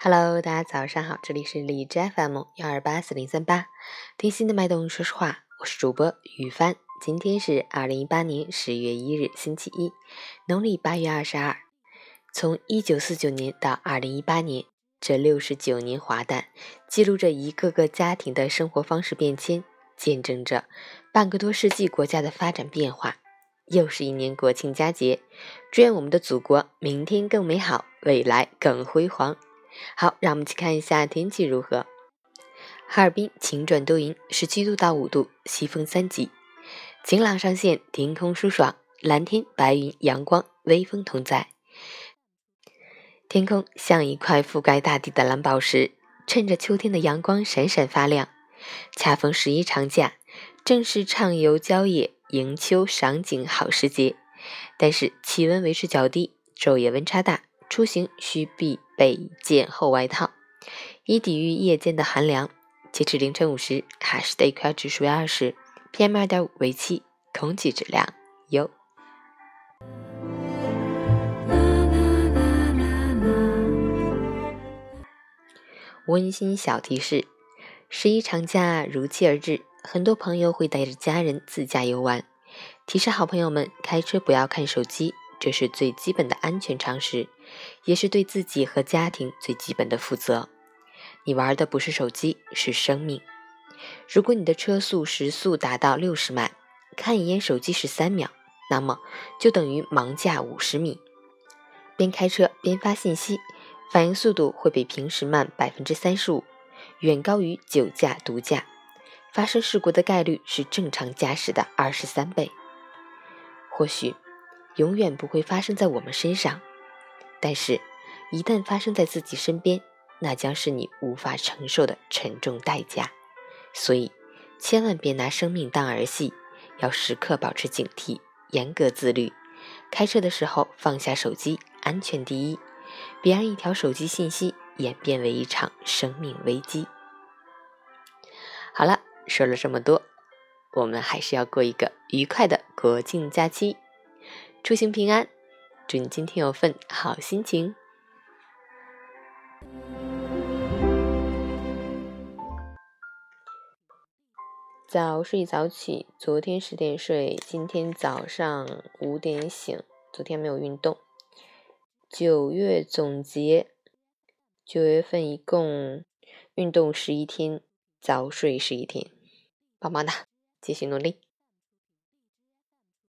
Hello，大家早上好，这里是荔枝 FM 幺二八四零三八，听心的脉动，说实话，我是主播雨帆。今天是二零一八年十月一日，星期一，农历八月二十二。从一九四九年到二零一八年，这六十九年华诞，记录着一个个家庭的生活方式变迁，见证着半个多世纪国家的发展变化。又是一年国庆佳节，祝愿我们的祖国明天更美好，未来更辉煌。好，让我们去看一下天气如何。哈尔滨晴转多云，十七度到五度，西风三级，晴朗上线，天空舒爽，蓝天白云，阳光微风同在，天空像一块覆盖大地的蓝宝石，趁着秋天的阳光闪闪发亮。恰逢十一长假，正是畅游郊野、迎秋赏景好时节，但是气温维持较低，昼夜温差大。出行需必备一件厚外套，以抵御夜间的寒凉。截至凌晨五时，哈市的 AQI 指数为二十，PM 二点五为七，空气质量优。温馨小提示：十一长假如期而至，很多朋友会带着家人自驾游玩。提示好朋友们，开车不要看手机。这是最基本的安全常识，也是对自己和家庭最基本的负责。你玩的不是手机，是生命。如果你的车速时速达到六十迈，看一眼手机是三秒，那么就等于盲驾五十米。边开车边发信息，反应速度会比平时慢百分之三十五，远高于酒驾、毒驾。发生事故的概率是正常驾驶的二十三倍。或许。永远不会发生在我们身上，但是，一旦发生在自己身边，那将是你无法承受的沉重代价。所以，千万别拿生命当儿戏，要时刻保持警惕，严格自律。开车的时候放下手机，安全第一。别让一条手机信息演变为一场生命危机。好了，说了这么多，我们还是要过一个愉快的国庆假期。出行平安，祝你今天有份好心情。早睡早起，昨天十点睡，今天早上五点醒。昨天没有运动。九月总结，九月份一共运动十一天，早睡十一天，棒棒哒，继续努力。